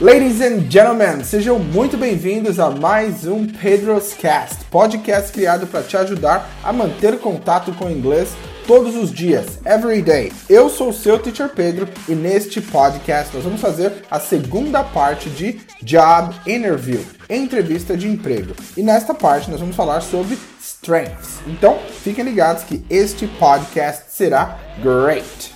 Ladies and gentlemen, sejam muito bem-vindos a mais um Pedro's Cast, podcast criado para te ajudar a manter contato com o inglês todos os dias, every day. Eu sou o seu teacher Pedro e neste podcast nós vamos fazer a segunda parte de Job Interview, entrevista de emprego. E nesta parte nós vamos falar sobre strengths. Então, fiquem ligados que este podcast será great.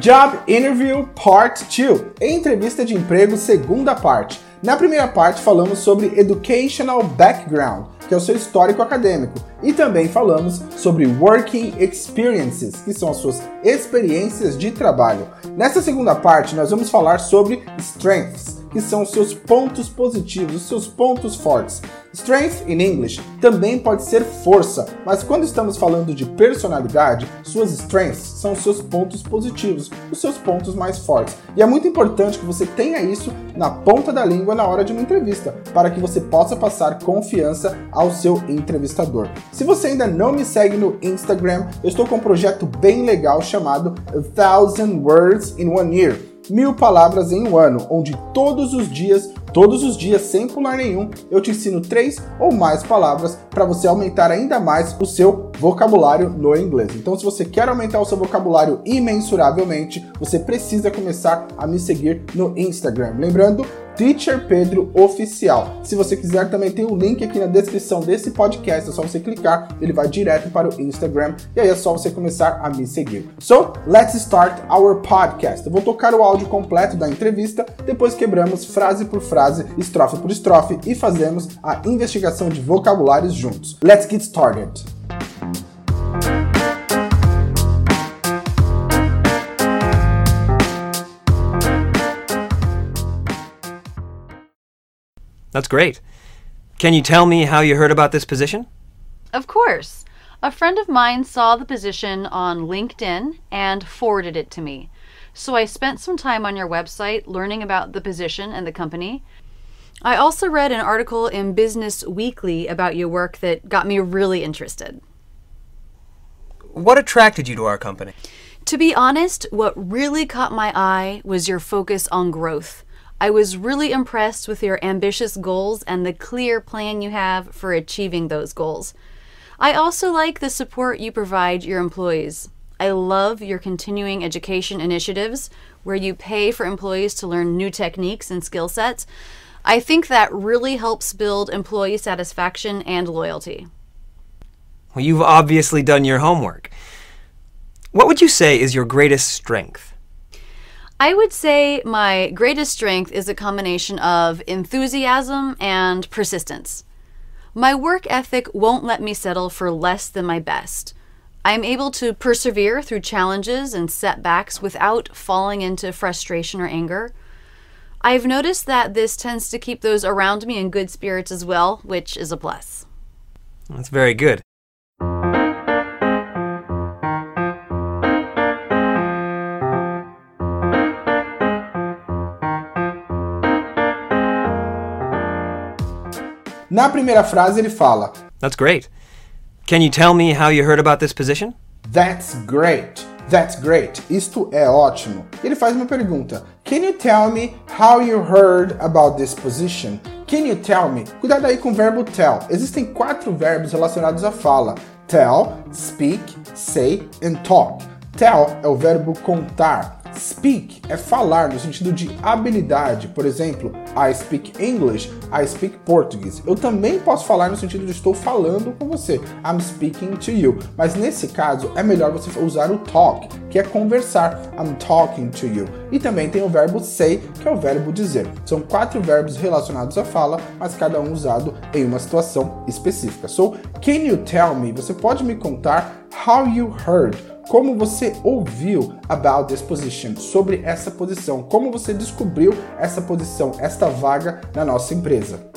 Job Interview Part 2, entrevista de emprego segunda parte. Na primeira parte falamos sobre Educational Background, que é o seu histórico acadêmico, e também falamos sobre Working Experiences, que são as suas experiências de trabalho. Nessa segunda parte nós vamos falar sobre Strengths, que são os seus pontos positivos, os seus pontos fortes. Strength in English também pode ser força, mas quando estamos falando de personalidade, suas strengths são seus pontos positivos, os seus pontos mais fortes. E é muito importante que você tenha isso na ponta da língua na hora de uma entrevista, para que você possa passar confiança ao seu entrevistador. Se você ainda não me segue no Instagram, eu estou com um projeto bem legal chamado A Thousand Words in One Year Mil Palavras em um Ano, onde todos os dias, todos os dias, sem pular nenhum, eu te ensino três ou mais palavras para você aumentar ainda mais o seu vocabulário no inglês. Então, se você quer aumentar o seu vocabulário imensuravelmente, você precisa começar a me seguir no Instagram. Lembrando, Teacher Pedro Oficial. Se você quiser, também tem o um link aqui na descrição desse podcast. É só você clicar, ele vai direto para o Instagram e aí é só você começar a me seguir. So, let's start our podcast. Eu vou tocar o áudio completo da entrevista, depois quebramos frase por frase, estrofe por estrofe e fazemos a investigação de vocabulários juntos. Let's get started. That's great. Can you tell me how you heard about this position? Of course. A friend of mine saw the position on LinkedIn and forwarded it to me. So I spent some time on your website learning about the position and the company. I also read an article in Business Weekly about your work that got me really interested. What attracted you to our company? To be honest, what really caught my eye was your focus on growth. I was really impressed with your ambitious goals and the clear plan you have for achieving those goals. I also like the support you provide your employees. I love your continuing education initiatives where you pay for employees to learn new techniques and skill sets. I think that really helps build employee satisfaction and loyalty. Well, you've obviously done your homework. What would you say is your greatest strength? I would say my greatest strength is a combination of enthusiasm and persistence. My work ethic won't let me settle for less than my best. I am able to persevere through challenges and setbacks without falling into frustration or anger. I've noticed that this tends to keep those around me in good spirits as well, which is a plus. That's very good. Na primeira frase ele fala: That's great. Can you tell me how you heard about this position? That's great. That's great. Isto é ótimo. Ele faz uma pergunta. Can you tell me how you heard about this position? Can you tell me? Cuidado aí com o verbo tell. Existem quatro verbos relacionados à fala: tell, speak, say and talk. Tell é o verbo contar. Speak é falar no sentido de habilidade. Por exemplo, I speak English, I speak Portuguese. Eu também posso falar no sentido de estou falando com você. I'm speaking to you. Mas nesse caso é melhor você usar o talk, que é conversar. I'm talking to you. E também tem o verbo say, que é o verbo dizer. São quatro verbos relacionados à fala, mas cada um usado em uma situação específica. So, can you tell me? Você pode me contar how you heard? Como você ouviu about this position, sobre essa posição, como você descobriu essa posição, esta vaga na nossa empresa.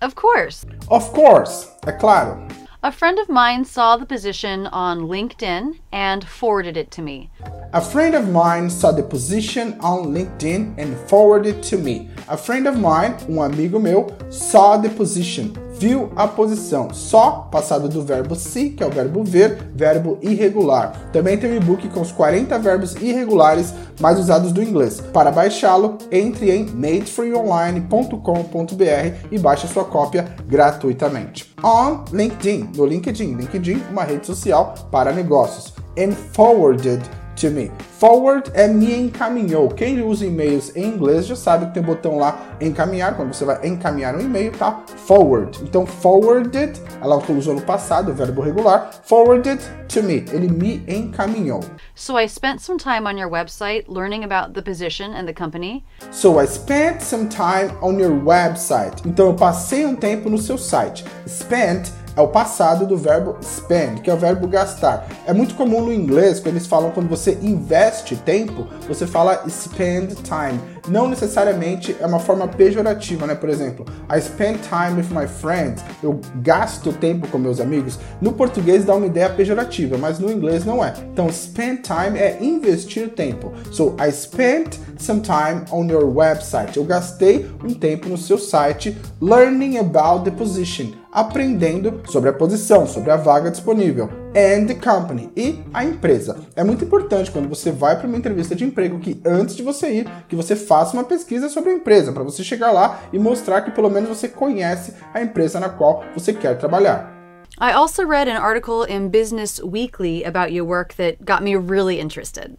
Of course. Of course, é claro. A friend of mine saw the position on LinkedIn and forwarded it to me. A friend of mine saw the position on LinkedIn and forwarded it to me. A friend of mine, um amigo meu, saw the position, viu a posição. Só, passado do verbo see, que é o verbo ver, verbo irregular. Também tem um e-book com os 40 verbos irregulares mais usados do inglês. Para baixá-lo, entre em madefreeonline.com.br e baixe sua cópia gratuitamente. On LinkedIn, no LinkedIn. LinkedIn, uma rede social para negócios. And forwarded to me. Forward é me encaminhou. Quem usa e-mails em inglês já sabe que tem um botão lá encaminhar. Quando você vai encaminhar um e-mail, tá? Forward. Então, forwarded, ela usou no passado, o verbo regular. Forwarded to me. Ele me encaminhou. So I spent some time on your website learning about the position and the company. So I spent some time on your website. Então eu passei um tempo no seu site. Spent é o passado do verbo spend, que é o verbo gastar. É muito comum no inglês, quando eles falam quando você investe tempo, você fala spend time. Não necessariamente é uma forma pejorativa, né? Por exemplo, I spend time with my friends. Eu gasto tempo com meus amigos. No português dá uma ideia pejorativa, mas no inglês não é. Então, spend time é investir tempo. So, I spent some time on your website. Eu gastei um tempo no seu site learning about the position aprendendo sobre a posição, sobre a vaga disponível, and the company e a empresa. É muito importante quando você vai para uma entrevista de emprego que antes de você ir, que você faça uma pesquisa sobre a empresa, para você chegar lá e mostrar que pelo menos você conhece a empresa na qual você quer trabalhar. I also read an article in Business Weekly about your work that got me really interested.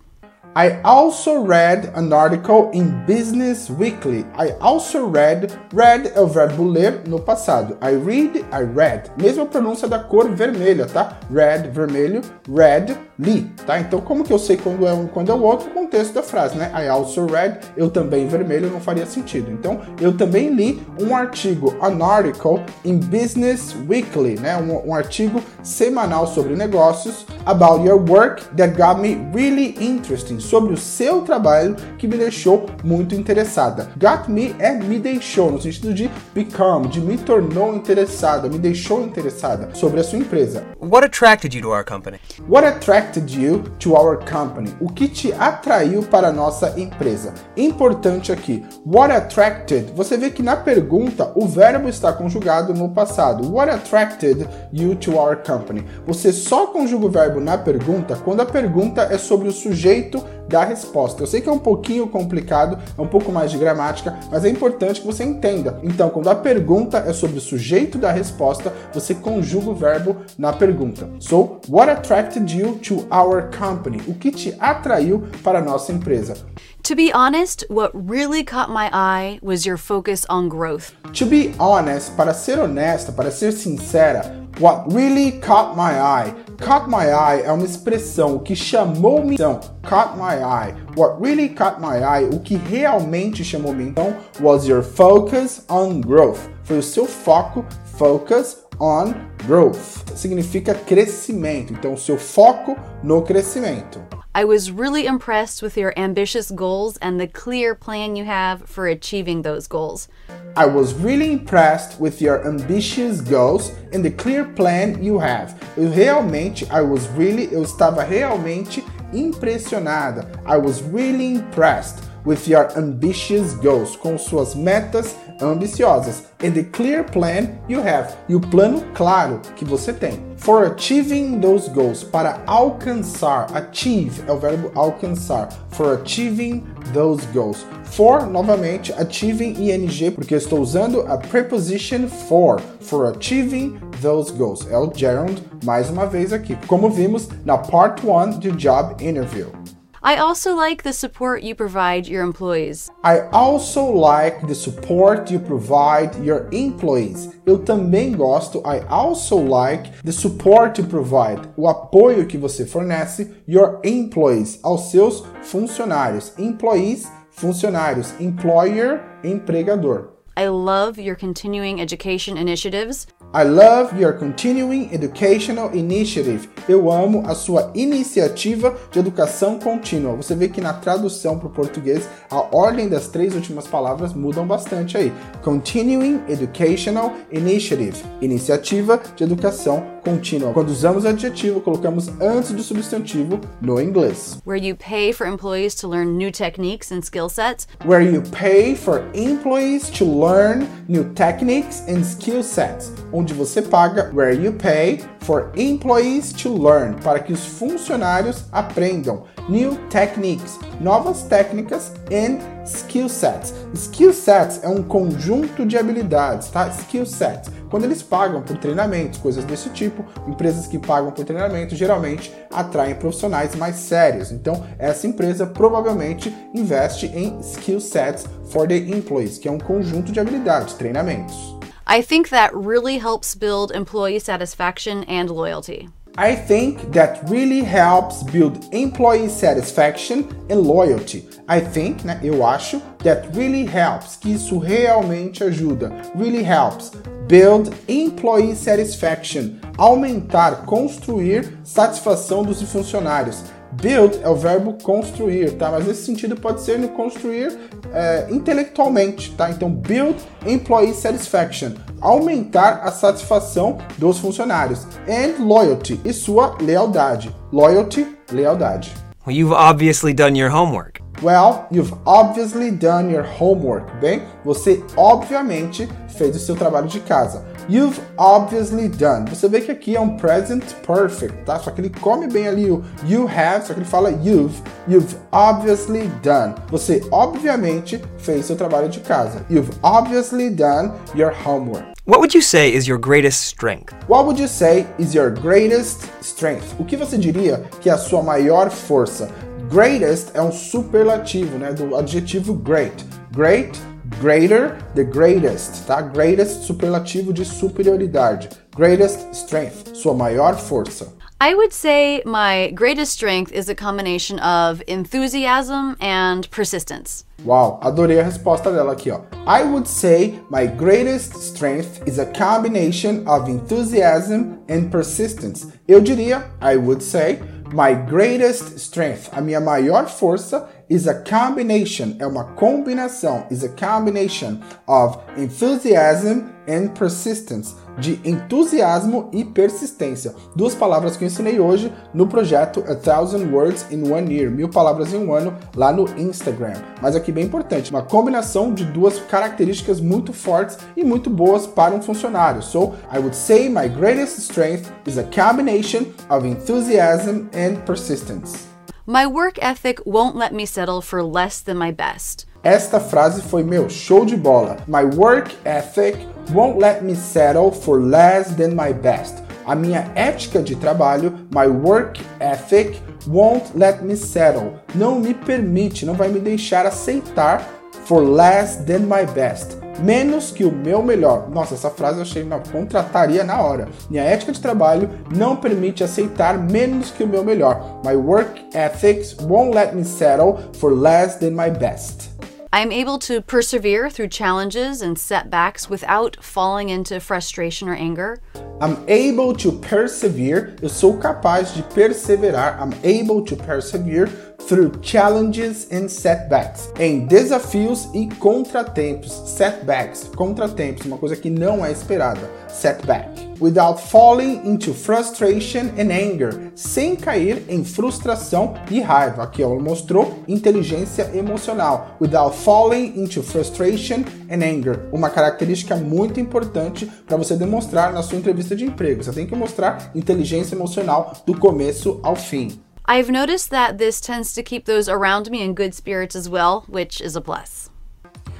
I also read an article in Business Weekly. I also read, read é o verbo ler no passado. I read, I read. Mesma pronúncia da cor vermelha, tá? Red, vermelho, red, li, tá? Então como que eu sei quando é um quando é o outro? contexto da frase, né? I also read, eu também vermelho não faria sentido. Então, eu também li um artigo, an article in Business Weekly, né? Um, um artigo semanal sobre negócios about your work that got me really interesting, sobre o seu trabalho que me deixou muito interessada. Got me é me deixou, no sentido de become, de me tornou interessada, me deixou interessada sobre a sua empresa. What attracted you to our company? What attracted you to our company? O que te atraiu para a nossa empresa? Importante aqui, what attracted, você vê que na pergunta o verbo está conjugado no passado. What attracted you to our company? Você só conjuga o verbo na pergunta quando a pergunta é sobre o sujeito da resposta. Eu sei que é um pouquinho complicado, é um pouco mais de gramática, mas é importante que você entenda. Então, quando a pergunta é sobre o sujeito da resposta, você conjuga o verbo na pergunta. So, what attracted you to our company? O que te atraiu para a nossa empresa? To be honest, what really caught my eye was your focus on growth. To be honest, para ser honesta, para ser sincera, what really caught my eye. Caught my eye é uma expressão, que chamou minha atenção. Caught my eye. What really caught my eye, o que realmente chamou minha atenção, was your focus on growth. Foi o seu foco, focus on growth. Significa crescimento. Então, o seu foco no crescimento. I was really impressed with your ambitious goals and the clear plan you have for achieving those goals. I was really impressed with your ambitious goals and the clear plan you have. Eu realmente, I was really, eu estava realmente impressionada. I was really impressed with your ambitious goals, com suas metas ambiciosas. And the clear plan you have, e o plano claro que você tem. For achieving those goals, para alcançar, achieve é o verbo alcançar. For achieving those goals. For, novamente, achieving ing, porque estou usando a preposition for. For achieving those goals. É o gerund, mais uma vez aqui. Como vimos na part 1 do job interview. I also like the support you provide your employees. I also like the support you provide your employees. Eu também gosto. I also like the support you provide. O apoio que você fornece your employees aos seus funcionários. Employees, funcionários. Employer, empregador. I love your continuing education initiatives. I love your continuing educational initiative. Eu amo a sua iniciativa de educação contínua. Você vê que na tradução para o português, a ordem das três últimas palavras mudam bastante aí. Continuing educational initiative. Iniciativa de educação contínua. Quando usamos o adjetivo, colocamos antes do substantivo no inglês. Where you pay for employees to learn new techniques and skill sets. Where you pay for employees to learn new techniques and skill sets onde você paga where you pay for employees to learn, para que os funcionários aprendam new techniques, novas técnicas and skill sets. Skill sets é um conjunto de habilidades, tá? Skill sets. Quando eles pagam por treinamentos, coisas desse tipo, empresas que pagam por treinamento geralmente atraem profissionais mais sérios. Então, essa empresa provavelmente investe em skill sets for the employees, que é um conjunto de habilidades, treinamentos. I think that really helps build employee satisfaction and loyalty. I think that really helps build employee satisfaction and loyalty. I think, né, eu acho, that really helps, que isso realmente ajuda. Really helps build employee satisfaction, aumentar, construir satisfação dos funcionários. Build é o verbo construir, tá? Mas nesse sentido pode ser no construir é, intelectualmente, tá? Então, build employee satisfaction, aumentar a satisfação dos funcionários. And loyalty, e sua lealdade. Loyalty, lealdade. Well, you've obviously done your homework. Well, you've obviously done your homework. Bem, você obviamente fez o seu trabalho de casa. You've obviously done. Você vê que aqui é um present perfect, tá? Só que ele come bem ali o you have, só que ele fala you've. You've obviously done. Você obviamente fez seu trabalho de casa. You've obviously done your homework. What would you say is your greatest strength? What would you say is your greatest strength? O que você diria que é a sua maior força? Greatest é um superlativo, né, do adjetivo great. Great, greater, the greatest, tá? Greatest superlativo de superioridade. Greatest strength, sua maior força. I would say my greatest strength is a combination of enthusiasm and persistence. Uau, adorei a resposta dela aqui, ó. I would say my greatest strength is a combination of enthusiasm and persistence. Eu diria, I would say, My greatest strength, a minha maior força, is a combination, é uma combinação, is a combination of enthusiasm and persistence, de entusiasmo e persistência. Duas palavras que eu ensinei hoje no projeto A Thousand Words in One Year, mil palavras em um ano, lá no Instagram. Mas aqui bem importante, uma combinação de duas características muito fortes e muito boas para um funcionário. So, I would say my greatest strength is a combination of enthusiasm and persistence. My work ethic won't let me settle for less than my best. Esta frase foi meu show de bola. My work ethic won't let me settle for less than my best. A minha ética de trabalho, my work ethic won't let me settle. Não me permite, não vai me deixar aceitar for less than my best menos que o meu melhor. Nossa, essa frase eu achei, não, contrataria na hora. Minha ética de trabalho não permite aceitar menos que o meu melhor. My work ethics won't let me settle for less than my best. I'm able to persevere through challenges and setbacks without falling into frustration or anger. I'm able to persevere. Eu sou capaz de perseverar. I'm able to persevere through challenges and setbacks. Em desafios e contratempos. Setbacks, contratempos, uma coisa que não é esperada. Setback. Without falling into frustration and anger. Sem cair em frustração e raiva. Aqui ela mostrou inteligência emocional. Without falling into frustration and anger. Uma característica muito importante para você demonstrar na sua entrevista de emprego. Você tem que mostrar inteligência emocional do começo ao fim. I've noticed that this tends to keep those around me in good spirits as well, which is a plus.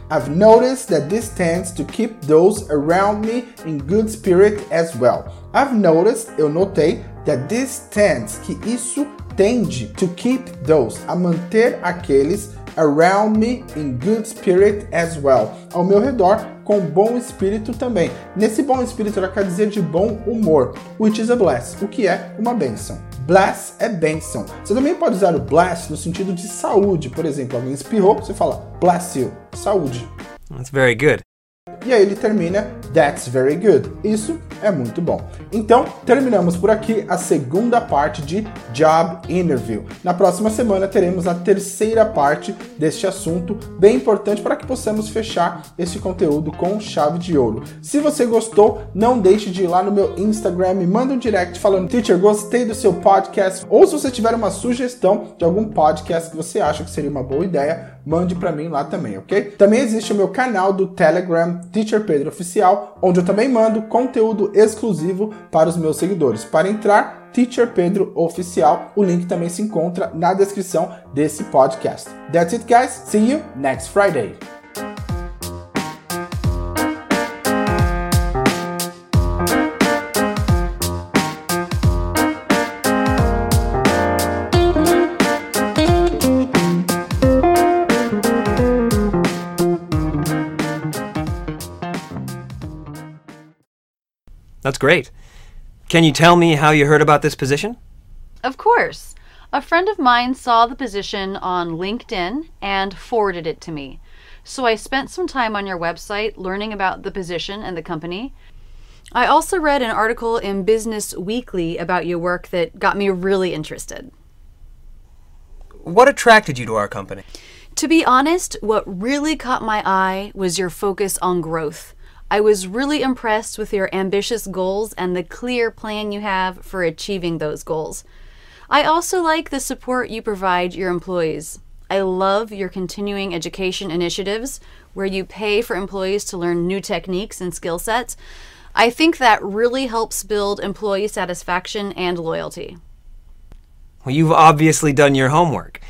I've noticed that this tends to keep those around me in good spirit as well. I've noticed, eu notei, that this tends, que isso tende to keep those, a manter aqueles around me in good spirit as well. Ao meu redor, com bom espírito também. Nesse bom espírito, ela quer dizer de bom humor, which is a bless, o que é uma bênção. Bless é bênção. Você também pode usar o bless no sentido de saúde. Por exemplo, alguém espirrou, você fala bless you, saúde. That's very good. E aí ele termina That's very good. Isso é muito bom. Então, terminamos por aqui a segunda parte de Job Interview. Na próxima semana teremos a terceira parte deste assunto, bem importante para que possamos fechar esse conteúdo com chave de ouro. Se você gostou, não deixe de ir lá no meu Instagram, me manda um direct falando: "Teacher, gostei do seu podcast", ou se você tiver uma sugestão de algum podcast que você acha que seria uma boa ideia, mande para mim lá também, ok? Também existe o meu canal do Telegram Teacher Pedro Oficial, onde eu também mando conteúdo exclusivo para os meus seguidores. Para entrar, Teacher Pedro Oficial, o link também se encontra na descrição desse podcast. That's it, guys. See you next Friday. That's great. Can you tell me how you heard about this position? Of course. A friend of mine saw the position on LinkedIn and forwarded it to me. So I spent some time on your website learning about the position and the company. I also read an article in Business Weekly about your work that got me really interested. What attracted you to our company? To be honest, what really caught my eye was your focus on growth. I was really impressed with your ambitious goals and the clear plan you have for achieving those goals. I also like the support you provide your employees. I love your continuing education initiatives where you pay for employees to learn new techniques and skill sets. I think that really helps build employee satisfaction and loyalty. Well, you've obviously done your homework.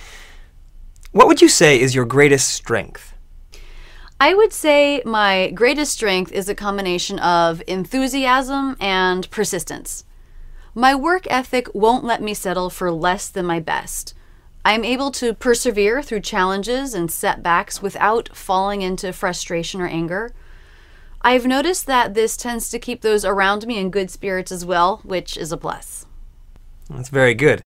What would you say is your greatest strength? I would say my greatest strength is a combination of enthusiasm and persistence. My work ethic won't let me settle for less than my best. I'm able to persevere through challenges and setbacks without falling into frustration or anger. I've noticed that this tends to keep those around me in good spirits as well, which is a plus. That's very good.